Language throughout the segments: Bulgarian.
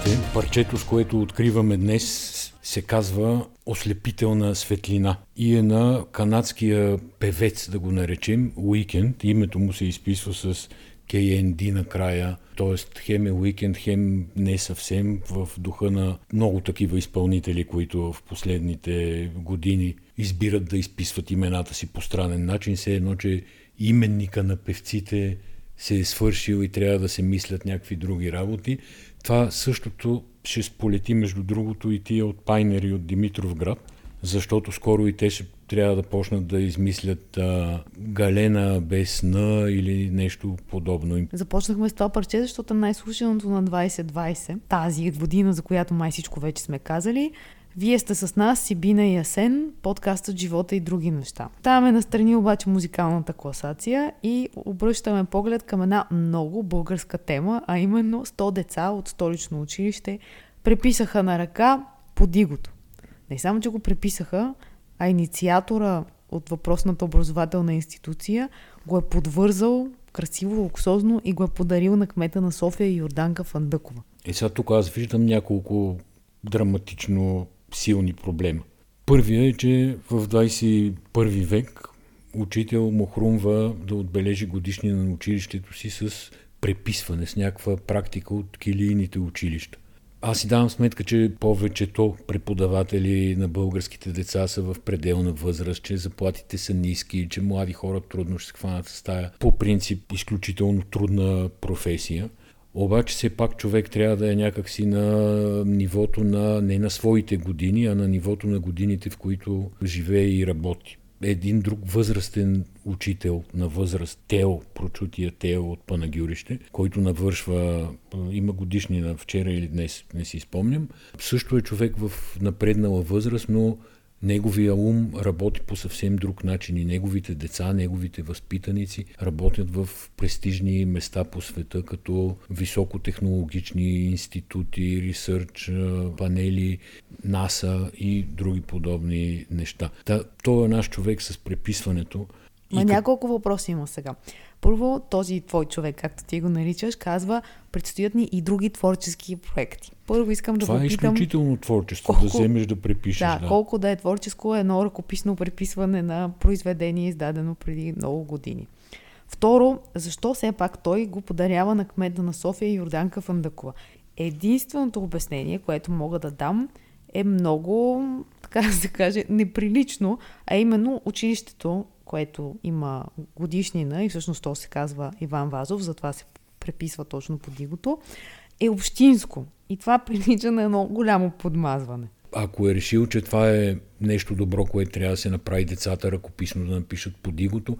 слушате. Парчето, с което откриваме днес, се казва Ослепителна светлина и е на канадския певец, да го наречем, Уикенд. Името му се изписва с KND накрая, т.е. хем е уикенд, хем не съвсем в духа на много такива изпълнители, които в последните години избират да изписват имената си по странен начин, все едно, че именника на певците се е свършил и трябва да се мислят някакви други работи. Това същото ще сполети между другото и тия от Пайнери от Димитров град, защото скоро и те ще трябва да почнат да измислят а, галена без на или нещо подобно. Започнахме с това парче, защото най-слушаното на 2020, тази година, за която май всичко вече сме казали, вие сте с нас, Сибина и Асен, подкастът Живота и други неща. Ставаме настрани обаче музикалната класация и обръщаме поглед към една много българска тема, а именно 100 деца от столично училище преписаха на ръка подигото. Не само, че го преписаха, а инициатора от въпросната образователна институция го е подвързал красиво, луксозно и го е подарил на кмета на София Йорданка Фандъкова. И сега тук аз виждам няколко драматично силни проблема. Първият е, че в 21 век учител му хрумва да отбележи годишнина на училището си с преписване, с някаква практика от килийните училища. Аз си давам сметка, че повечето преподаватели на българските деца са в пределна възраст, че заплатите са ниски, че млади хора трудно ще се хванат с тая по принцип изключително трудна професия. Обаче все пак човек трябва да е някакси на нивото на не на своите години, а на нивото на годините, в които живее и работи. Един друг възрастен учител на възраст, Тео, прочутия Тео от Панагюрище, който навършва, има годишни на вчера или днес, не си спомням, също е човек в напреднала възраст, но Неговия ум работи по съвсем друг начин и неговите деца, неговите възпитаници работят в престижни места по света, като високотехнологични институти, ресърч, панели, НАСА и други подобни неща. Та, той е наш човек с преписването. Ма няколко въпроса има сега. Първо, този твой човек, както ти го наричаш, казва, предстоят ни и други творчески проекти. Първо искам да Това го е питам... изключително творчество, колко... да вземеш да препишеш. Да, да, колко да е творческо е едно ръкописно преписване на произведение, издадено преди много години. Второ, защо все пак той го подарява на кмета на София Йорданка Фандакова? Единственото обяснение, което мога да дам, е много, така да се каже, неприлично, а именно училището което има годишнина и всъщност то се казва Иван Вазов, затова се преписва точно по дигото, е общинско. И това прилича на едно голямо подмазване. Ако е решил, че това е нещо добро, което трябва да се направи децата ръкописно да напишат по дигото,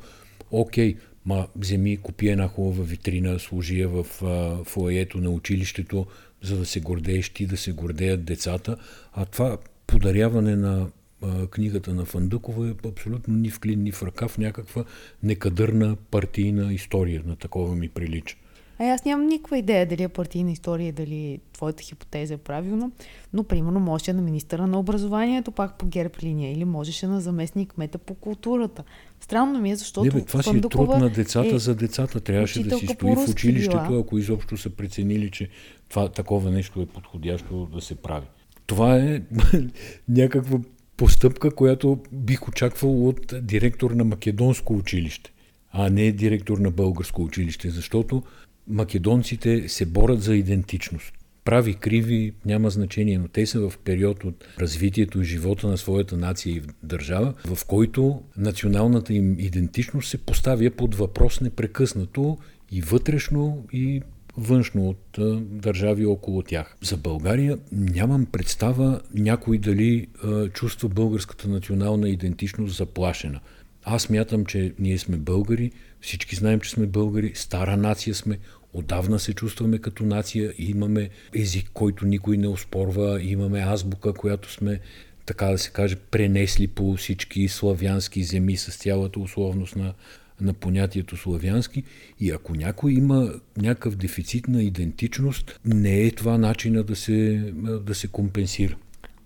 окей, ма вземи, купи една хубава витрина, служи я в а, фоето на училището, за да се гордееш ти, да се гордеят децата. А това подаряване на книгата на Фандъкова е абсолютно ни в клин, ни в ръкав, някаква некадърна партийна история на такова ми прилича. А аз нямам никаква идея дали е партийна история, дали твоята хипотеза е правилна, но примерно можеше на министъра на образованието пак по герб линия или можеше на заместник мета по културата. Странно ми е, защото Не, бе, това си е труд на децата е за децата. Трябваше да си стои в училището, била. ако изобщо са преценили, че това такова нещо е подходящо да се прави. Това е някаква постъпка, която бих очаквал от директор на македонско училище, а не директор на българско училище, защото македонците се борят за идентичност. Прави, криви, няма значение, но те са в период от развитието и живота на своята нация и държава, в който националната им идентичност се поставя под въпрос непрекъснато и вътрешно, и външно от държави около тях. За България нямам представа някой дали чувства българската национална идентичност заплашена. Аз мятам, че ние сме българи, всички знаем, че сме българи, стара нация сме, отдавна се чувстваме като нация, имаме език, който никой не оспорва, имаме азбука, която сме така да се каже, пренесли по всички славянски земи с цялата условност на на понятието славянски и ако някой има някакъв дефицит на идентичност, не е това начина да се, да се компенсира.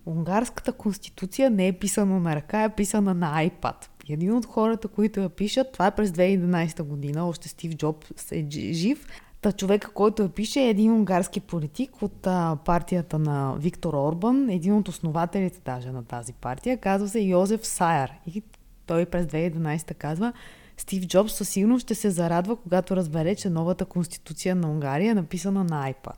Унгарската конституция не е писана на ръка, е писана на iPad. Един от хората, които я пишат, това е през 2011 година, още Стив Джобс е жив, Та човека, който я пише е един унгарски политик от партията на Виктор Орбан, един от основателите даже на тази партия, казва се Йозеф Сайер. И той през 2011 казва, Стив Джобс със сигурност ще се зарадва, когато разбере, че новата конституция на Унгария е написана на iPad.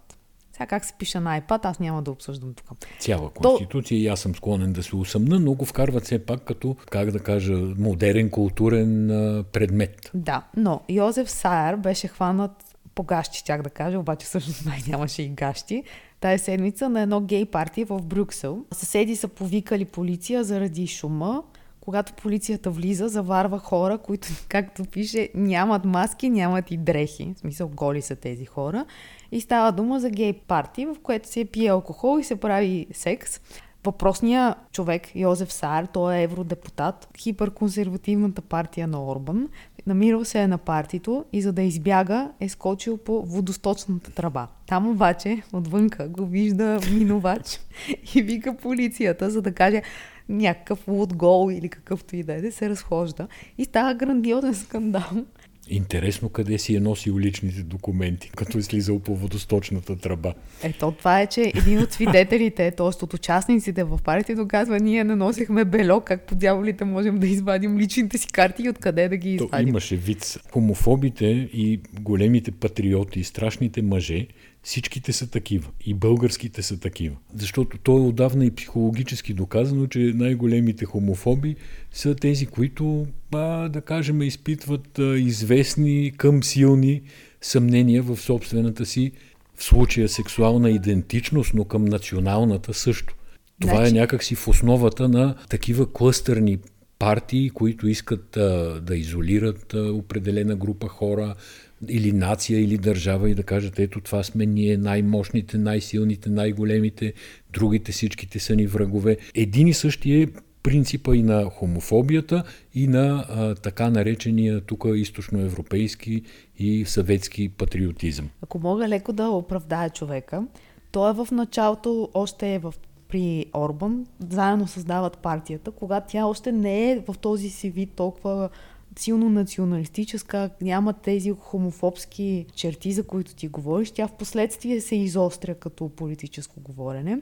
Сега как се пише на iPad, аз няма да обсъждам тук. Цяла конституция То... и аз съм склонен да се усъмна, но го вкарват все пак като, как да кажа, модерен културен а, предмет. Да, но Йозеф Сайер беше хванат по гащи, чак да кажа, обаче всъщност най нямаше и гащи. Тая седмица на едно гей парти в Брюксел. Съседи са повикали полиция заради шума когато полицията влиза, заварва хора, които, както пише, нямат маски, нямат и дрехи. В смисъл, голи са тези хора. И става дума за гей парти, в което се пие алкохол и се прави секс. Въпросният човек, Йозеф Саар, той е евродепутат, хиперконсервативната партия на Орбан, намирал се е на партито и за да избяга е скочил по водосточната тръба. Там обаче, отвънка, го вижда минувач и вика полицията, за да каже някакъв луд гол или какъвто и да е, се разхожда. И става грандиозен скандал. Интересно къде си е носил личните документи, като е слизал по водосточната тръба. Ето това е, че един от свидетелите, т.е. от участниците в партията, казва, ние не носихме бело, как по дяволите можем да извадим личните си карти и откъде да ги извадим. То имаше вид. Хомофобите и големите патриоти и страшните мъже Всичките са такива. И българските са такива. Защото то е отдавна и психологически доказано, че най-големите хомофоби са тези, които, а, да кажем, изпитват а, известни към силни съмнения в собствената си, в случая сексуална идентичност, но към националната също. Това е значи... е някакси в основата на такива клъстърни партии, които искат а, да изолират а, определена група хора, или нация, или държава и да кажат, ето това сме ние най-мощните, най-силните, най-големите, другите всичките са ни врагове. Един и същи е принципа и на хомофобията, и на а, така наречения тук източноевропейски и съветски патриотизъм. Ако мога леко да оправдая човека, той е в началото още е в при Орбан, заедно създават партията, когато тя още не е в този си вид толкова силно националистическа, няма тези хомофобски черти, за които ти говориш. Тя в последствие се изостря като политическо говорене.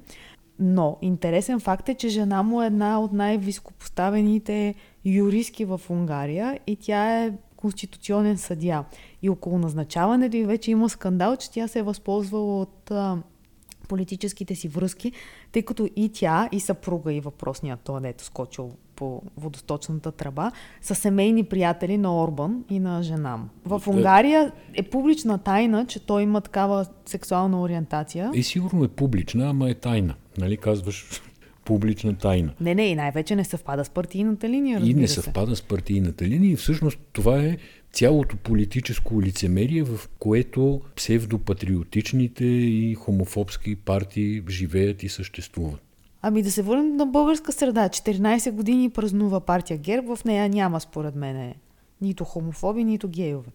Но интересен факт е, че жена му е една от най-високопоставените юристки в Унгария и тя е конституционен съдия. И около назначаването и вече има скандал, че тя се е възползвала от а, политическите си връзки, тъй като и тя, и съпруга, и въпросният той, дето скочил по водосточната тръба, са семейни приятели на Орбан и на жена му. В е, Унгария е публична тайна, че той има такава сексуална ориентация. И сигурно е публична, ама е тайна. Нали казваш публична тайна. Не, не, и най-вече не съвпада с партийната линия. И не съвпада с партийната линия. И всъщност това е цялото политическо лицемерие, в което псевдопатриотичните и хомофобски партии живеят и съществуват. Ами да се върнем на българска среда. 14 години празнува партия ГЕРБ, в нея няма според мен нито хомофоби, нито гейове.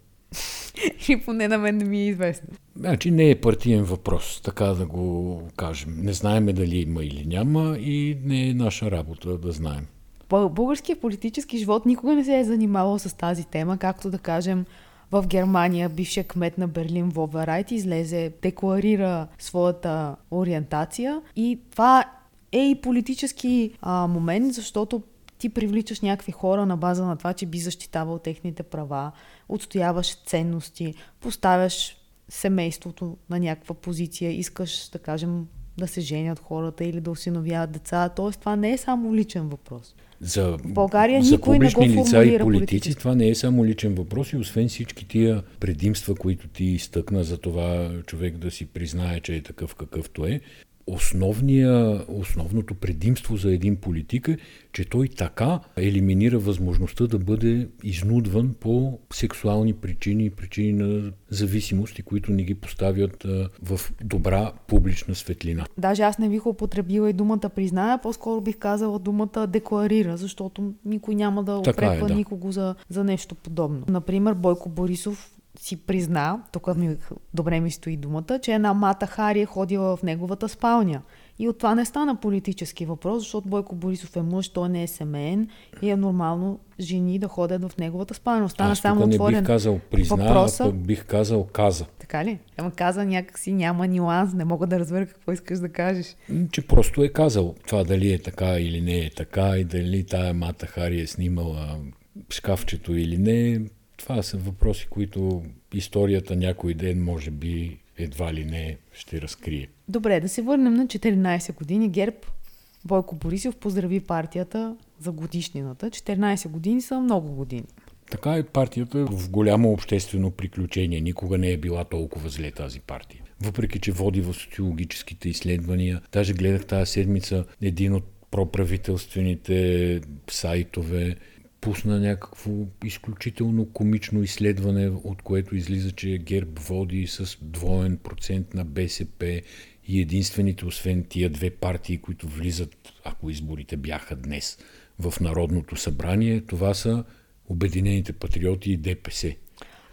И поне на мен не ми е известно. Значи не е партиен въпрос, така да го кажем. Не знаеме дали има или няма и не е наша работа да знаем. Българският политически живот никога не се е занимавал с тази тема, както да кажем в Германия бившия кмет на Берлин Воверайт излезе, декларира своята ориентация и това е и политически а, момент, защото ти привличаш някакви хора на база на това, че би защитавал техните права, отстояваш ценности, поставяш семейството на някаква позиция, искаш, да кажем, да се женят хората или да осиновяват деца. Тоест, това не е само личен въпрос. За, в България за никой публични не го лица и политици това не е само личен въпрос и освен всички тия предимства, които ти изтъкна за това човек да си признае, че е такъв какъвто е, основния, основното предимство за един политик е, че той така елиминира възможността да бъде изнудван по сексуални причини и причини на зависимости, които ни ги поставят в добра публична светлина. Даже аз не бих употребила и думата призная, по-скоро бих казала думата декларира, защото никой няма да опреква е, да. никого за, за нещо подобно. Например, Бойко Борисов си призна, тук ми, добре ми стои думата, че една Мата Хари е ходила в неговата спалня. И от това не стана политически въпрос, защото Бойко Борисов е мъж, той не е семейен и е нормално жени да ходят в неговата спалня. Остана Аз само не отворен бих казал призна, въпроса... а бих казал каза. Така ли? Ама каза някакси няма нюанс, не мога да разбера какво искаш да кажеш. Че просто е казал това дали е така или не е така и дали тая Мата Хари е снимала шкафчето или не. Това са въпроси, които историята някой ден може би едва ли не ще разкрие. Добре, да се върнем на 14 години. ГЕРБ Бойко Борисов поздрави партията за годишнината. 14 години са много години. Така е партията в голямо обществено приключение. Никога не е била толкова зле тази партия. Въпреки, че води в социологическите изследвания. Даже гледах тази седмица един от проправителствените сайтове пусна някакво изключително комично изследване, от което излиза, че ГЕРБ води с двоен процент на БСП и единствените, освен тия две партии, които влизат, ако изборите бяха днес, в Народното събрание, това са Обединените патриоти и ДПС.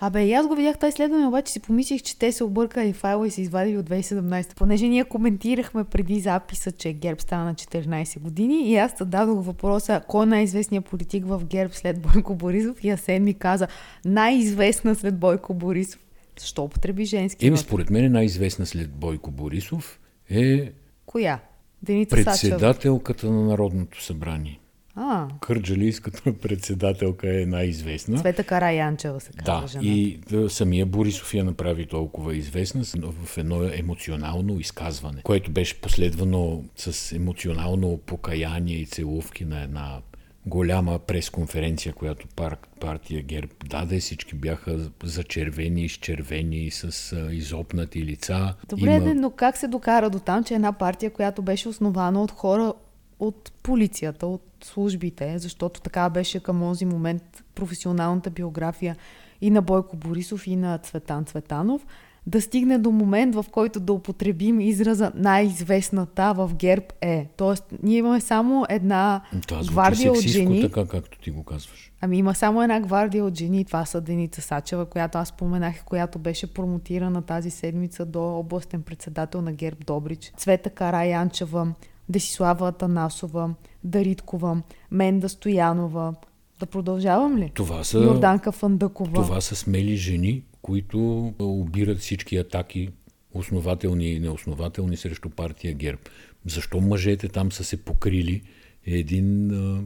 Абе, и аз го видях тази изследване, обаче си помислих, че те се объркали файла и се извадили от 2017. Понеже ние коментирахме преди записа, че ГЕРБ стана на 14 години и аз дадох въпроса, кой е най-известният политик в ГЕРБ след Бойко Борисов и Асен ми каза, най-известна след Бойко Борисов. Защо употреби женски? Еми, според мен най-известна след Бойко Борисов е... Коя? Деница Председателката Сачева. на Народното събрание. А. Кърджалийската председателка е най-известна. Цвета Караянчева се казва Да, жена. и да, самия Борисов я направи толкова известна в едно емоционално изказване, което беше последвано с емоционално покаяние и целувки на една голяма пресконференция, която пар, партия ГЕРБ даде. Всички бяха зачервени, изчервени, с а, изопнати лица. Добре, Има... но как се докара до там, че една партия, която беше основана от хора от полицията, от службите, защото така беше към този момент професионалната биография и на Бойко Борисов, и на Цветан Цветанов, да стигне до момент, в който да употребим израза най-известната в ГЕРБ е. Тоест, ние имаме само една Това гвардия от жени. така, както ти го казваш. Ами има само една гвардия от жени. Това са Деница Сачева, която аз споменах, която беше промотирана тази седмица до областен председател на ГЕРБ Добрич. Цвета Караянчева, Десислава Атанасова, Дариткова, Менда Стоянова. Да продължавам ли? Това са, Йорданка Фандъкова. Това са смели жени, които обират всички атаки, основателни и неоснователни срещу партия ГЕРБ. Защо мъжете там са се покрили е един а,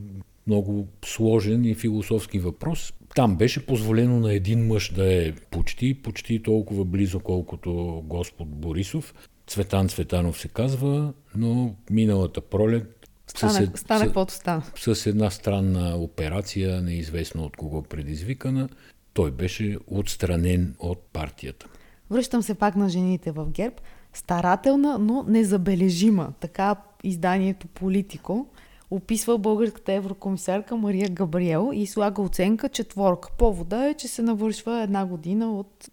много сложен и философски въпрос. Там беше позволено на един мъж да е почти, почти толкова близо, колкото Господ Борисов. Цветан Цветанов се казва, но миналата пролет стана, с, стана каквото стана. С една странна операция, неизвестно от кого предизвикана, той беше отстранен от партията. Връщам се пак на жените в ГЕРБ. Старателна, но незабележима. Така изданието Политико описва българската еврокомисарка Мария Габриел и слага оценка четворка. Повода е, че се навършва една година от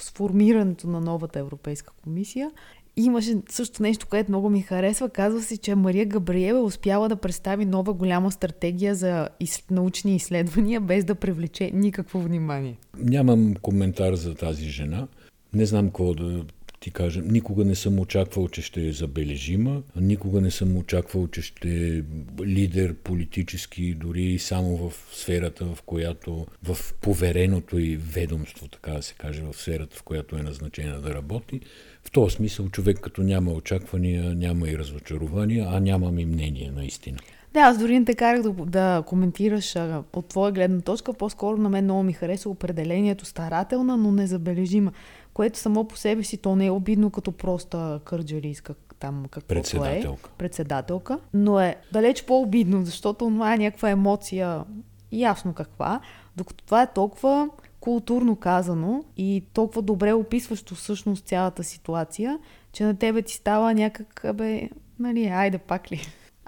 сформирането на новата Европейска комисия имаше също нещо, което много ми харесва. Казва се, че Мария Габриева е успяла да представи нова голяма стратегия за из... научни изследвания, без да привлече никакво внимание. Нямам коментар за тази жена. Не знам какво да ти кажа. Никога не съм очаквал, че ще е забележима. Никога не съм очаквал, че ще е лидер политически, дори само в сферата, в която, в повереното и ведомство, така да се каже, в сферата, в която е назначена да работи. В този смисъл човек като няма очаквания, няма и разочарования, а нямам и мнение наистина. Да, аз дори не те карах да, да коментираш а, от твоя гледна точка. По-скоро на мен много ми хареса определението старателна, но незабележима, което само по себе си то не е обидно като проста кърджалийска там каквото е. председателка. е. Председателка. Но е далеч по-обидно, защото това е някаква емоция, ясно каква, докато това е толкова културно казано и толкова добре описващо всъщност цялата ситуация, че на тебе ти става някак, бе, нали, айде пак ли.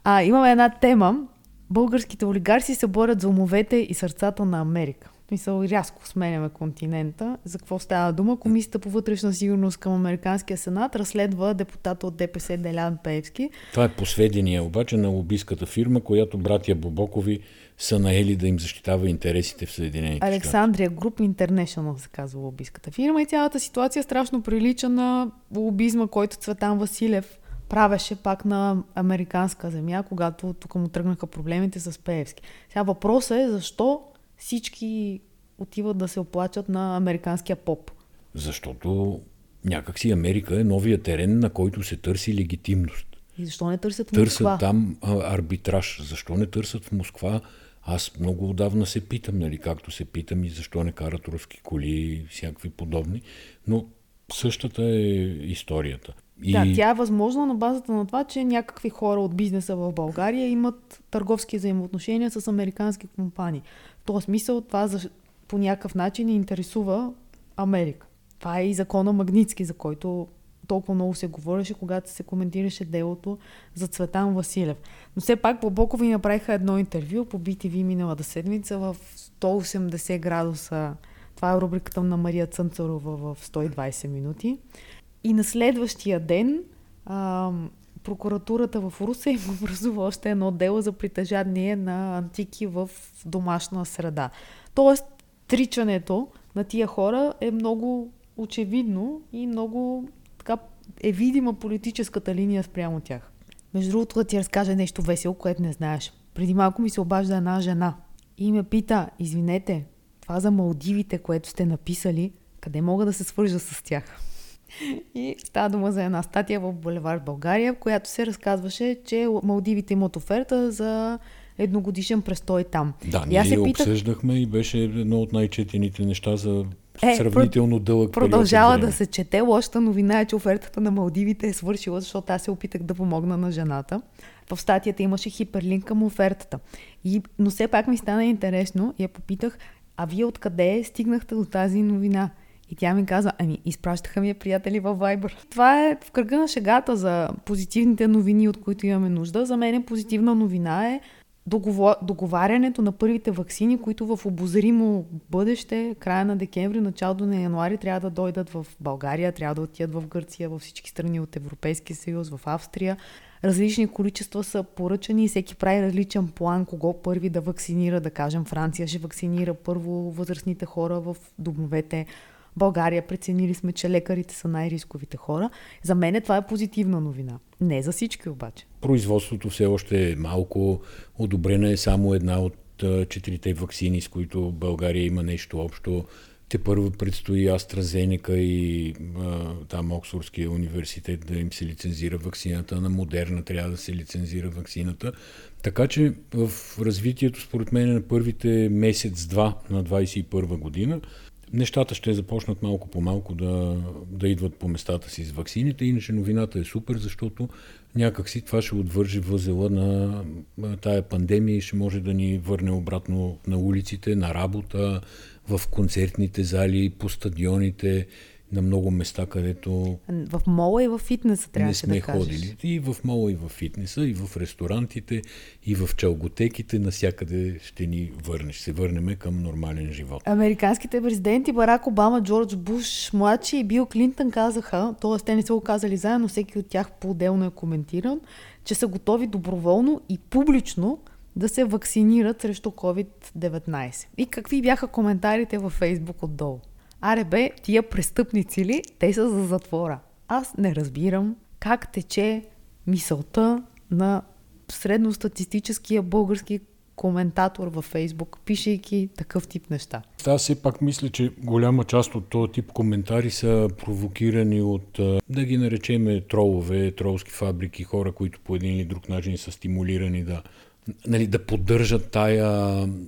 А, имаме една тема. Българските олигарси се борят за умовете и сърцата на Америка. Мисъл, рязко сменяме континента. За какво става дума? Комисията по вътрешна сигурност към Американския сенат разследва депутата от ДПС Делян Пеевски. Това е посведение обаче на лобистката фирма, която братя Бобокови са наели да им защитава интересите в Съединените щати. Александрия Груп International се казва лобистката фирма и цялата ситуация страшно прилича на лобизма, който Цветан Василев правеше пак на американска земя, когато тук му тръгнаха проблемите с Пеевски. Сега въпросът е защо всички отиват да се оплачат на американския поп. Защото някакси Америка е новия терен, на който се търси легитимност. И защо не търсят в Москва? Търсят там арбитраж. Защо не търсят в Москва? Аз много отдавна се питам, нали, както се питам и защо не карат руски коли и всякакви подобни. Но същата е историята. И... Да, тя е възможна на базата на това, че някакви хора от бизнеса в България имат търговски взаимоотношения с американски компании. В този смисъл това за, по някакъв начин интересува Америка. Това е и закона Магницки, за който толкова много се говореше, когато се коментираше делото за Цветан Василев. Но все пак по ви направиха едно интервю по BTV миналата седмица в 180 градуса. Това е рубриката на Мария Цънцарова в 120 минути. И на следващия ден а, прокуратурата в Русе им образува още едно дело за притежание на антики в домашна среда. Тоест, тричането на тия хора е много очевидно и много така е видима политическата линия спрямо тях. Между другото, да ти разкажа нещо весело, което не знаеш. Преди малко ми се обажда една жена и ме пита, извинете, това за Малдивите, което сте написали, къде мога да се свържа с тях? И става дума за една статия в Булевар България, в която се разказваше, че Малдивите имат оферта за едногодишен престой там. Да, ние се питах... обсъждахме и беше едно от най-четените неща за е, сравнително дълъг Продължава да се чете. Лошата новина е, че офертата на Малдивите е свършила, защото аз се опитах да помогна на жената. В статията имаше хиперлинк към офертата. И, но все пак ми стана интересно и я попитах, а вие откъде стигнахте до тази новина? И тя ми каза, ами, изпращаха ми я приятели във Viber. Това е в кръга на шегата за позитивните новини, от които имаме нужда. За мен позитивна новина е договарянето на първите вакцини, които в обозримо бъдеще, края на декември, началото на януари, трябва да дойдат в България, трябва да отидат в Гърция, във всички страни от Европейския съюз, в Австрия. Различни количества са поръчани и всеки прави различен план, кого първи да вакцинира. Да кажем, Франция ще вакцинира първо възрастните хора в домовете, България преценили сме, че лекарите са най-рисковите хора. За мен това е позитивна новина. Не за всички обаче. Производството все още е малко. Одобрена е само една от четирите вакцини, с които България има нещо общо. Те първо предстои AstraZeneca и а, там Оксфордския университет да им се лицензира вакцината, на Модерна трябва да се лицензира вакцината. Така че в развитието, според мен, на първите месец-два на 2021 година нещата ще започнат малко по малко да, да идват по местата си с ваксините. Иначе новината е супер, защото някакси това ще отвържи възела на тая пандемия и ще може да ни върне обратно на улиците, на работа, в концертните зали, по стадионите на много места, където... В мола и в фитнеса трябваше да Не сме ходили. И в мола, и в фитнеса, и в ресторантите, и в чалготеките, насякъде ще ни върнеш. Ще се върнем към нормален живот. Американските президенти Барак Обама, Джордж Буш, младши и Бил Клинтън казаха, т.е. те не са го казали заедно, всеки от тях по-отделно е коментиран, че са готови доброволно и публично да се вакцинират срещу COVID-19. И какви бяха коментарите във Фейсбук отдолу? Аре бе, тия престъпници ли, те са за затвора. Аз не разбирам как тече мисълта на средностатистическия български коментатор във Фейсбук, пишейки такъв тип неща. Аз все пак мисля, че голяма част от този тип коментари са провокирани от, да ги наречеме тролове, тролски фабрики, хора, които по един или друг начин са стимулирани да нали, да поддържат тая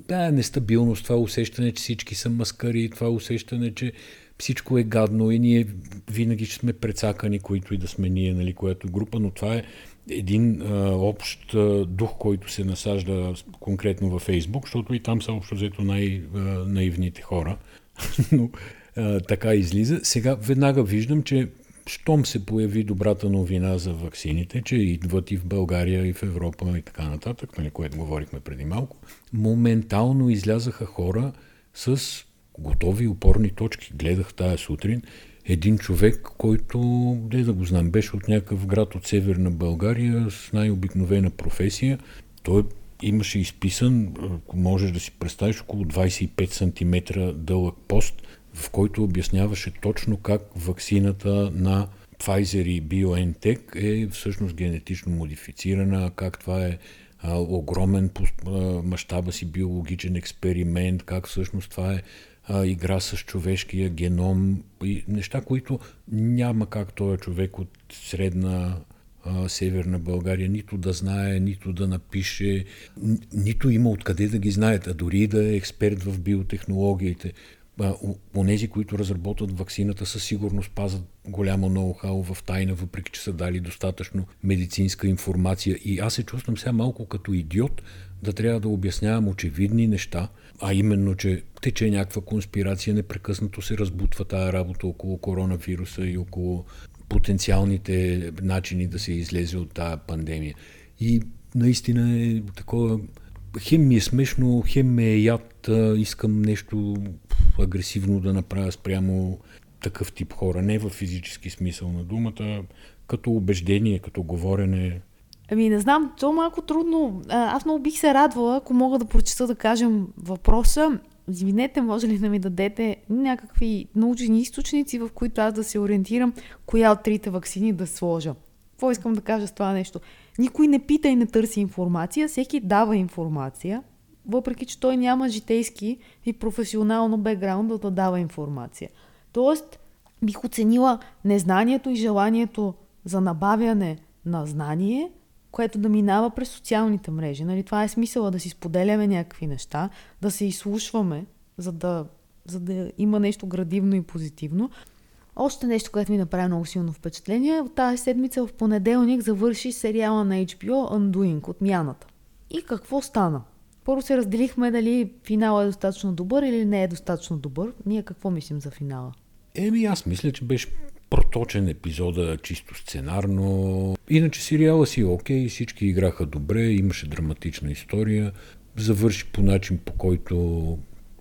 да, нестабилност, това усещане, че всички са маскари, това усещане, че всичко е гадно и ние винаги ще сме прецакани, които и да сме ние, нали, която група, но това е един а, общ а, дух, който се насажда конкретно във Фейсбук, защото и там са общо взето най-наивните хора. но а, така излиза. Сега веднага виждам, че щом се появи добрата новина за ваксините, че идват и в България, и в Европа, и така нататък, нали, което говорихме преди малко, моментално излязаха хора с готови опорни точки. Гледах тая сутрин един човек, който, не да го знам, беше от някакъв град от северна България с най-обикновена професия. Той имаше изписан, ако можеш да си представиш, около 25 см дълъг пост – в който обясняваше точно как ваксината на Pfizer и BioNTech е всъщност генетично модифицирана, как това е а, огромен по мащаба си биологичен експеримент, как всъщност това е а, игра с човешкия геном и неща, които няма как този човек от средна а, северна България нито да знае, нито да напише, нито има откъде да ги знаят, а дори да е експерт в биотехнологиите. Онези, които разработват вакцината, със сигурност пазят голямо ноу-хау в тайна, въпреки че са дали достатъчно медицинска информация. И аз се чувствам сега малко като идиот да трябва да обяснявам очевидни неща, а именно, че тече някаква конспирация, непрекъснато се разбутва тази работа около коронавируса и около потенциалните начини да се излезе от тази пандемия. И наистина е такова хем ми е смешно, хем ме е яд, искам нещо агресивно да направя спрямо такъв тип хора. Не в физически смисъл на думата, като убеждение, като говорене. Ами не знам, то е малко трудно. Аз много бих се радвала, ако мога да прочета, да кажем, въпроса. Извинете, може ли да ми дадете някакви научни източници, в които аз да се ориентирам, коя от трите вакцини да сложа. Какво искам да кажа с това нещо? Никой не пита и не търси информация, всеки дава информация, въпреки че той няма житейски и професионално бекграунд да дава информация. Тоест, бих оценила незнанието и желанието за набавяне на знание, което да минава през социалните мрежи. Нали? Това е смисъла да си споделяме някакви неща, да се изслушваме, за да, за да има нещо градивно и позитивно. Още нещо, което ми направи много силно впечатление, тази седмица в понеделник завърши сериала на HBO Undoing, Отмяната. И какво стана? Първо се разделихме дали финала е достатъчно добър или не е достатъчно добър. Ние какво мислим за финала? Еми, аз мисля, че беше проточен епизода, чисто сценарно. Иначе сериала си е окей, всички играха добре, имаше драматична история, завърши по начин, по който,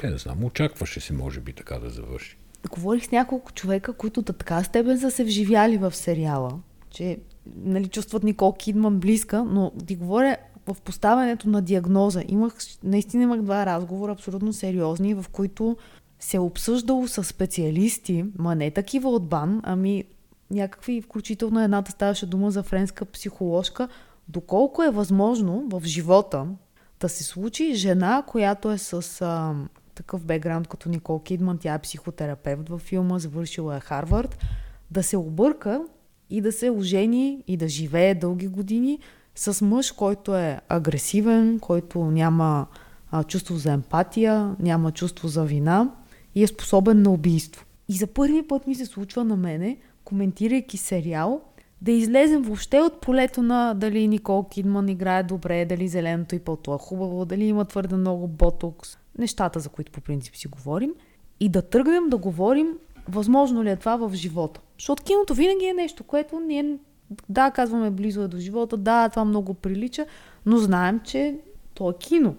не да знам, очакваше се, може би, така да завърши говорих с няколко човека, които да така степен са се вживяли в сериала, че нали, чувстват Никол Кидман близка, но ти говоря в поставянето на диагноза. Имах, наистина имах два разговора, абсолютно сериозни, в които се е обсъждало с специалисти, ма не такива от БАН, ами някакви, включително едната ставаше дума за френска психоложка, доколко е възможно в живота да се случи жена, която е с а, такъв бекграунд като Никол Кидман, тя е психотерапевт във филма, завършила е Харвард, да се обърка и да се ожени и да живее дълги години с мъж, който е агресивен, който няма а, чувство за емпатия, няма чувство за вина и е способен на убийство. И за първи път ми се случва на мене, коментирайки сериал, да излезем въобще от полето на дали Никол Кидман играе добре, дали зеленото и пълто е хубаво, дали има твърде много ботокс, нещата, за които по принцип си говорим, и да тръгнем да говорим възможно ли е това в живота. Защото киното винаги е нещо, което ние, да, казваме близо е до живота, да, това много прилича, но знаем, че то е кино.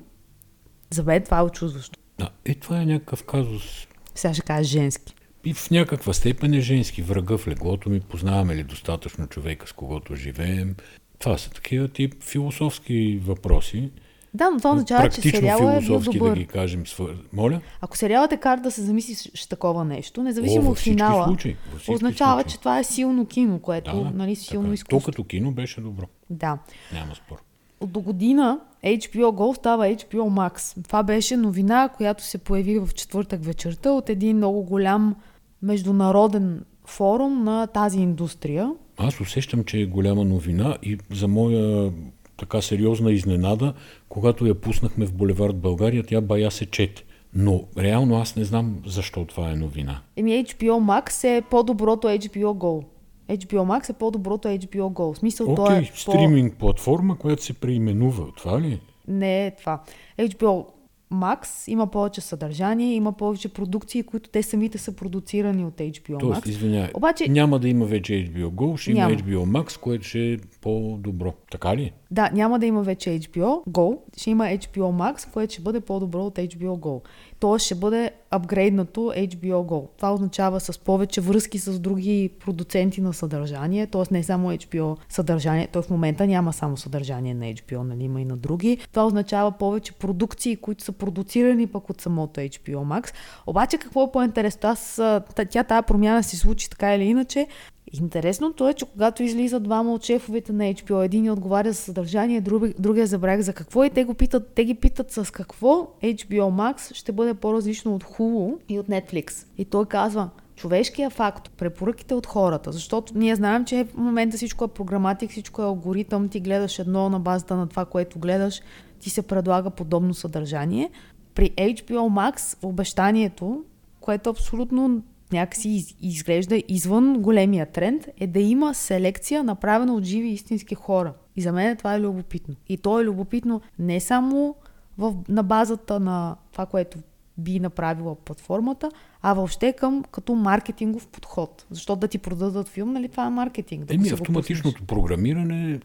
За мен това е очудващо. Да, е, това е някакъв казус. Сега ще кажа женски. И в някаква степен е женски. Врага в леглото ми, познаваме ли достатъчно човека, с когото живеем. Това са такива тип философски въпроси. Да, но това означава, че сериала е бил добър. да ги кажем. Свър... Моля? Ако сериалът е кар да се замислиш такова нещо, независимо О, от финала, случаи, означава, случаи. че това е силно кино, което, да, нали, силно така. изкуство. То като кино беше добро. Да. Няма спор. От до година HBO Go става HBO Max. Това беше новина, която се появи в четвъртък вечерта от един много голям международен форум на тази индустрия. Аз усещам, че е голяма новина и за моя така сериозна изненада, когато я пуснахме в Булевард България, тя бая се чете. Но реално аз не знам защо това е новина. Еми HBO Max е по-доброто HBO Go. HBO Max е по-доброто HBO Go. В смисъл okay, то е стриминг по... платформа, която се преименува. Това ли? Не е това. HBO Max има повече съдържание, има повече продукции, които те самите са продуцирани от HBO Тоест, Max. Обаче, няма да има вече HBO Go, ще няма. има HBO Max, което ще е по-добро. Така ли? Да, няма да има вече HBO Go, ще има HBO Max, което ще бъде по-добро от HBO Go. Тоест ще бъде апгрейднато HBO Go. Това означава с повече връзки с други продуценти на съдържание, т.е. не само HBO съдържание, той в момента няма само съдържание на HBO, нали има и на други. Това означава повече продукции, които са продуцирани пък от самото HBO Max. Обаче какво е по-интересно? Аз, тя тази промяна се случи така или иначе, Интересното е, че когато излизат двама от шефовете на HBO, един отговаря за съдържание, другия забравя за какво и те го питат, те ги питат с какво HBO Max ще бъде по-различно от Hulu и от Netflix. И той казва, човешкия факт, препоръките от хората, защото ние знаем, че в момента всичко е програматик, всичко е алгоритъм, ти гледаш едно на базата на това, което гледаш, ти се предлага подобно съдържание. При HBO Max обещанието, което абсолютно някакси изглежда извън големия тренд, е да има селекция, направена от живи истински хора. И за мен това е любопитно. И то е любопитно не само в, на базата на това, което би направила платформата, а въобще към като маркетингов подход. Защото да ти продадат филм, нали това е маркетинг? Да Еми, автоматичното програмиране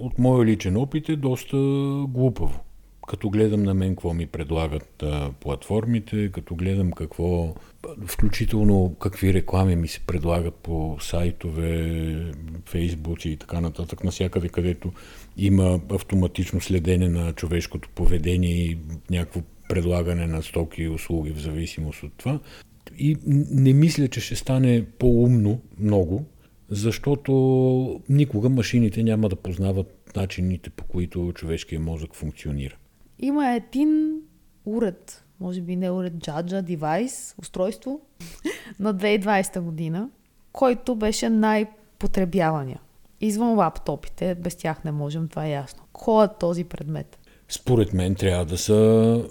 от моя личен опит е доста глупаво като гледам на мен какво ми предлагат а, платформите, като гледам какво, включително какви реклами ми се предлагат по сайтове, фейсбуци и така нататък, насякъде, където има автоматично следене на човешкото поведение и някакво предлагане на стоки и услуги в зависимост от това. И не мисля, че ще стане по-умно много, защото никога машините няма да познават начините, по които човешкият мозък функционира. Има един уред, може би не уред, джаджа, девайс, устройство на 2020 година, който беше най-потребявания. Извън лаптопите, без тях не можем, това е ясно. Кой е този предмет? Според мен трябва да са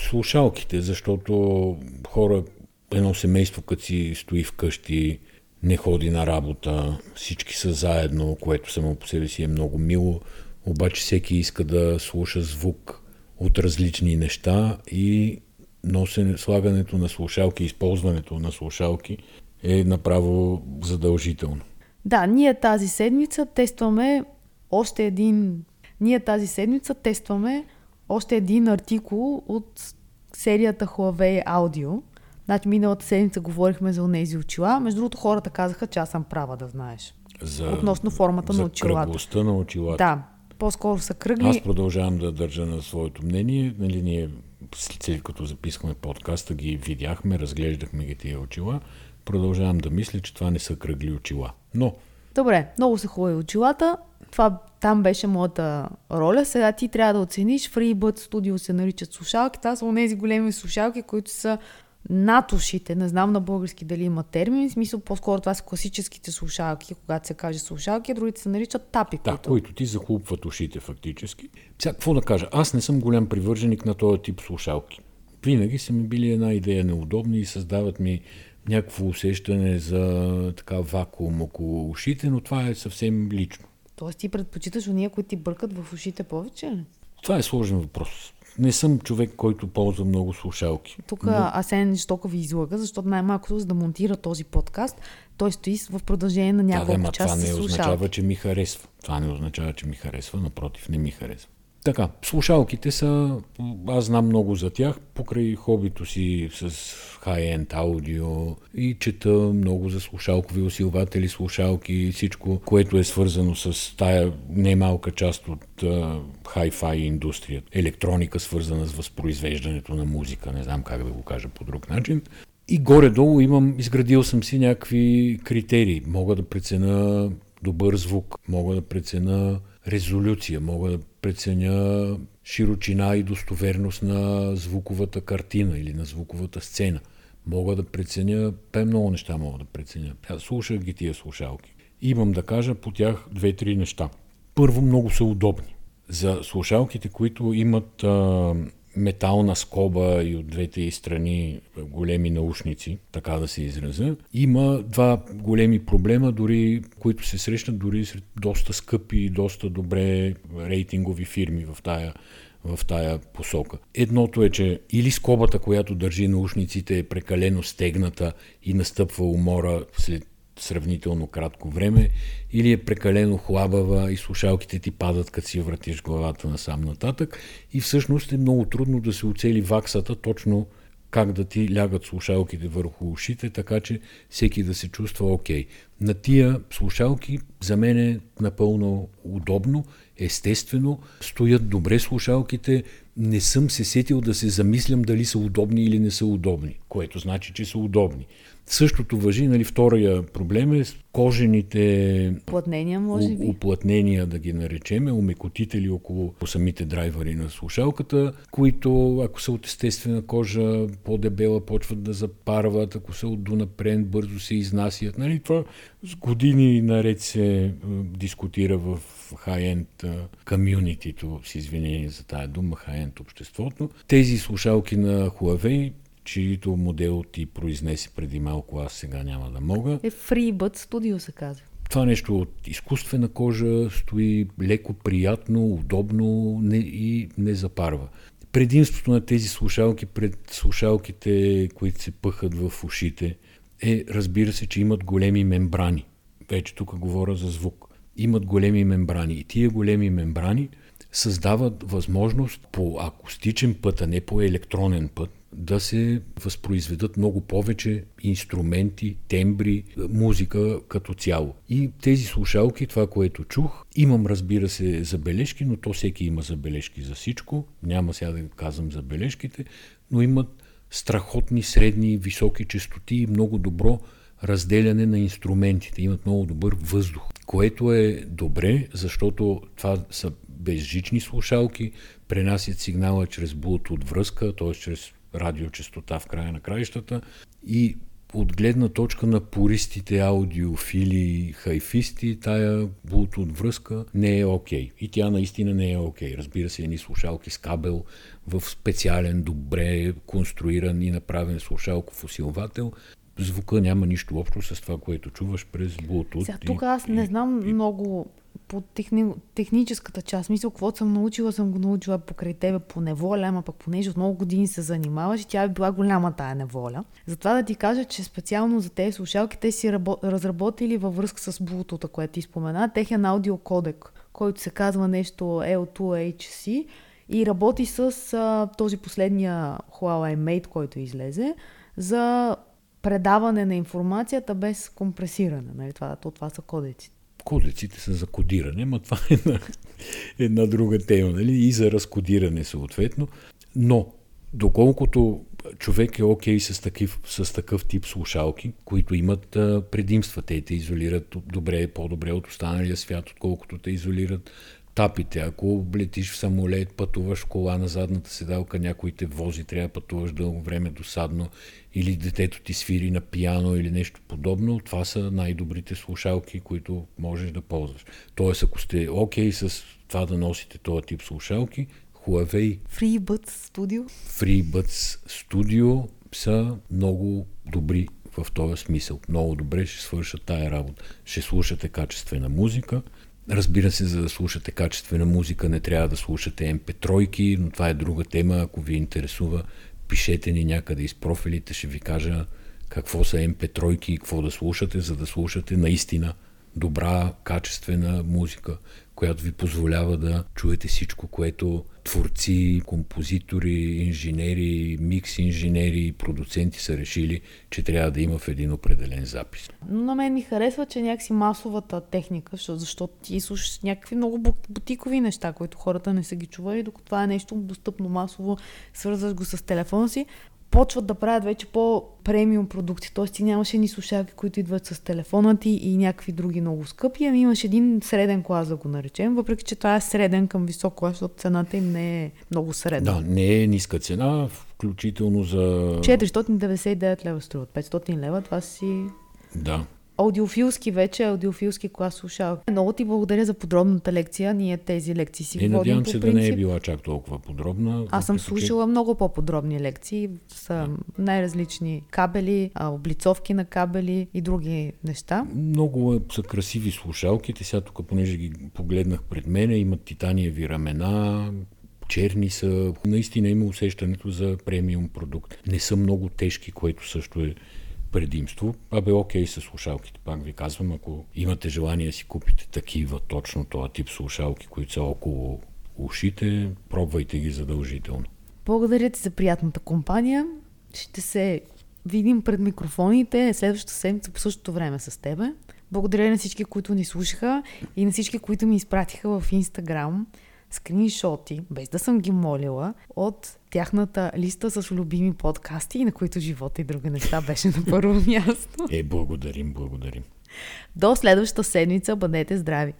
слушалките, защото хора, едно семейство, като си стои вкъщи, не ходи на работа, всички са заедно, което само по себе си е много мило, обаче всеки иска да слуша звук от различни неща и носене, слагането на слушалки, използването на слушалки е направо задължително. Да, ние тази седмица тестваме още един ние тази седмица тестваме още един артикул от серията Huawei Audio. Значи миналата седмица говорихме за тези очила. Между другото хората казаха, че аз съм права да знаеш. За, Относно формата за на очилата. на очилата. Да, по-скоро са кръгли. Аз продължавам да държа на своето мнение. Нали, ние след като записахме подкаста, ги видяхме, разглеждахме ги тия очила. Продължавам да мисля, че това не са кръгли очила. Но... Добре, много са хубави очилата. Това там беше моята роля. Сега ти трябва да оцениш. FreeBud Studio се наричат слушалки. Това са тези големи слушалки, които са над ушите. Не знам на български дали има термин. В смисъл, по-скоро това са класическите слушалки, когато се каже слушалки, другите се наричат тапи. Да, които, които ти захлупват ушите фактически. Сега, какво да кажа? Аз не съм голям привърженик на този тип слушалки. Винаги са ми били една идея неудобни и създават ми някакво усещане за така вакуум около ушите, но това е съвсем лично. Тоест ти предпочиташ уния, които ти бъркат в ушите повече ли? Това е сложен въпрос не съм човек, който ползва много слушалки. Тук но... Асен Штока ви излага, защото най-малкото за да монтира този подкаст, той стои в продължение на няколко да, часа Това не означава, че ми харесва. Това не означава, че ми харесва, напротив, не ми харесва. Така, слушалките са, аз знам много за тях, покрай хобито си с high-end аудио и чета много за слушалкови усилватели, слушалки, всичко, което е свързано с тая немалка част от hi-fi индустрията. Електроника, свързана с възпроизвеждането на музика, не знам как да го кажа по друг начин. И горе-долу имам, изградил съм си някакви критерии. Мога да прецена добър звук, мога да прецена резолюция, мога да преценя широчина и достоверност на звуковата картина или на звуковата сцена. Мога да преценя, пе много неща мога да преценя. Аз слушах ги тия слушалки. Имам да кажа по тях две-три неща. Първо, много са удобни. За слушалките, които имат а, метална скоба и от двете страни големи наушници, така да се изразя. Има два големи проблема, дори, които се срещат дори сред доста скъпи и доста добре рейтингови фирми в тая в тая посока. Едното е, че или скобата, която държи наушниците е прекалено стегната и настъпва умора след сравнително кратко време, или е прекалено хлабава и слушалките ти падат, като си вратиш главата насам нататък и всъщност е много трудно да се оцели ваксата точно как да ти лягат слушалките върху ушите, така че всеки да се чувства окей. Okay. На тия слушалки За мен е напълно удобно, естествено, стоят добре слушалките, не съм се сетил да се замислям дали са удобни или не са удобни, което значи, че са удобни. Същото въжи, нали, втория проблем е кожените уплътнения, може би. уплътнения, да ги наречеме, умекотители около самите драйвери на слушалката, които, ако са от естествена кожа, по-дебела, почват да запарват, ако са от донапрен, бързо се изнасят. Нали, това с години наред се дискутира в хай-енд комюнитито, с извинение за тая дума, хай-енд обществото. Тези слушалки на Huawei чието модел ти произнеси преди малко, аз сега няма да мога. Е FreeBud Studio се казва. Това нещо от изкуствена кожа стои леко, приятно, удобно не, и не запарва. Предимството на тези слушалки пред слушалките, които се пъхат в ушите, е, разбира се, че имат големи мембрани. Вече тук говоря за звук. Имат големи мембрани. И тия големи мембрани създават възможност по акустичен път, а не по електронен път, да се възпроизведат много повече инструменти, тембри, музика като цяло. И тези слушалки, това, което чух, имам, разбира се, забележки, но то всеки има забележки за всичко. Няма сега да казвам забележките, но имат страхотни средни високи частоти и много добро разделяне на инструментите. Имат много добър въздух, което е добре, защото това са безжични слушалки, пренасят сигнала чрез Bluetooth връзка, т.е. чрез радиочастота в края на краищата и от гледна точка на пористите аудиофили, хайфисти, тая Bluetooth връзка не е окей. Okay. И тя наистина не е окей. Okay. Разбира се, едни слушалки с кабел в специален, добре конструиран и направен слушалков усилвател звука няма нищо общо с това, което чуваш през Bluetooth. Сега, тук аз не знам и, много по техни, техническата част. Мисля, каквото съм научила, съм го научила покрай тебе по неволя, ама пък понеже от много години се занимаваш и тя е била голяма тая неволя. Затова да ти кажа, че специално за тези слушалки те си рабо, разработили във връзка с Bluetooth, което ти спомена, техен аудиокодек, който се казва нещо L2HC и работи с а, този последния Huawei Mate, който излезе, за предаване на информацията без компресиране. Нали? Това, то, това са кодеци. Кодеците са за кодиране, но това е една, една друга тема. Нали? И за разкодиране съответно. Но, доколкото човек е окей okay с, такив, с такъв тип слушалки, които имат а, предимства. Те те изолират добре, по-добре от останалия свят, отколкото те изолират тапите. Ако летиш в самолет, пътуваш в кола на задната седалка, някой те вози, трябва да пътуваш дълго време досадно или детето ти свири на пияно или нещо подобно, това са най-добрите слушалки, които можеш да ползваш. Тоест, ако сте окей okay с това да носите този тип слушалки, Huawei FreeBuds Studio FreeBuds Studio са много добри в този смисъл. Много добре ще свършат тая работа. Ще слушате качествена музика, Разбира се, за да слушате качествена музика, не трябва да слушате MP3, но това е друга тема. Ако ви интересува, пишете ни някъде из профилите, ще ви кажа какво са MP3 и какво да слушате, за да слушате наистина добра, качествена музика, която ви позволява да чуете всичко, което творци, композитори, инженери, микс инженери, продуценти са решили, че трябва да има в един определен запис. Но на мен ми харесва, че някакси масовата техника, защото ти слушаш някакви много бутикови неща, които хората не са ги чували, докато това е нещо достъпно масово, свързваш го с телефона си почват да правят вече по-премиум продукти. Тоест ти нямаше ни слушалки, които идват с телефона ти и някакви други много скъпи, ами имаш един среден клас, да го наречем, въпреки че това е среден към висок клас, защото цената им не е много средна. Да, не е ниска цена, включително за... 499 лева струват. 500 лева, това си... Да аудиофилски вече, аудиофилски клас слушал. Много ти благодаря за подробната лекция. Ние тези лекции си е, водим надявам се да не е била чак толкова подробна. Аз съм слушала че... много по-подробни лекции. Са да. най-различни кабели, облицовки на кабели и други неща. Много са красиви слушалките. Сега тук, понеже ги погледнах пред мене, имат титаниеви ramена, черни са. Наистина има усещането за премиум продукт. Не са много тежки, което също е предимство. Абе, окей с слушалките, пак ви казвам, ако имате желание си купите такива, точно този тип слушалки, които са около ушите, пробвайте ги задължително. Благодаря ти за приятната компания. Ще се видим пред микрофоните следващата седмица по същото време с тебе. Благодаря на всички, които ни слушаха и на всички, които ми изпратиха в Инстаграм скриншоти, без да съм ги молила, от тяхната листа с любими подкасти, на които живота и други неща беше на първо място. Е, благодарим, благодарим. До следващата седмица бъдете здрави!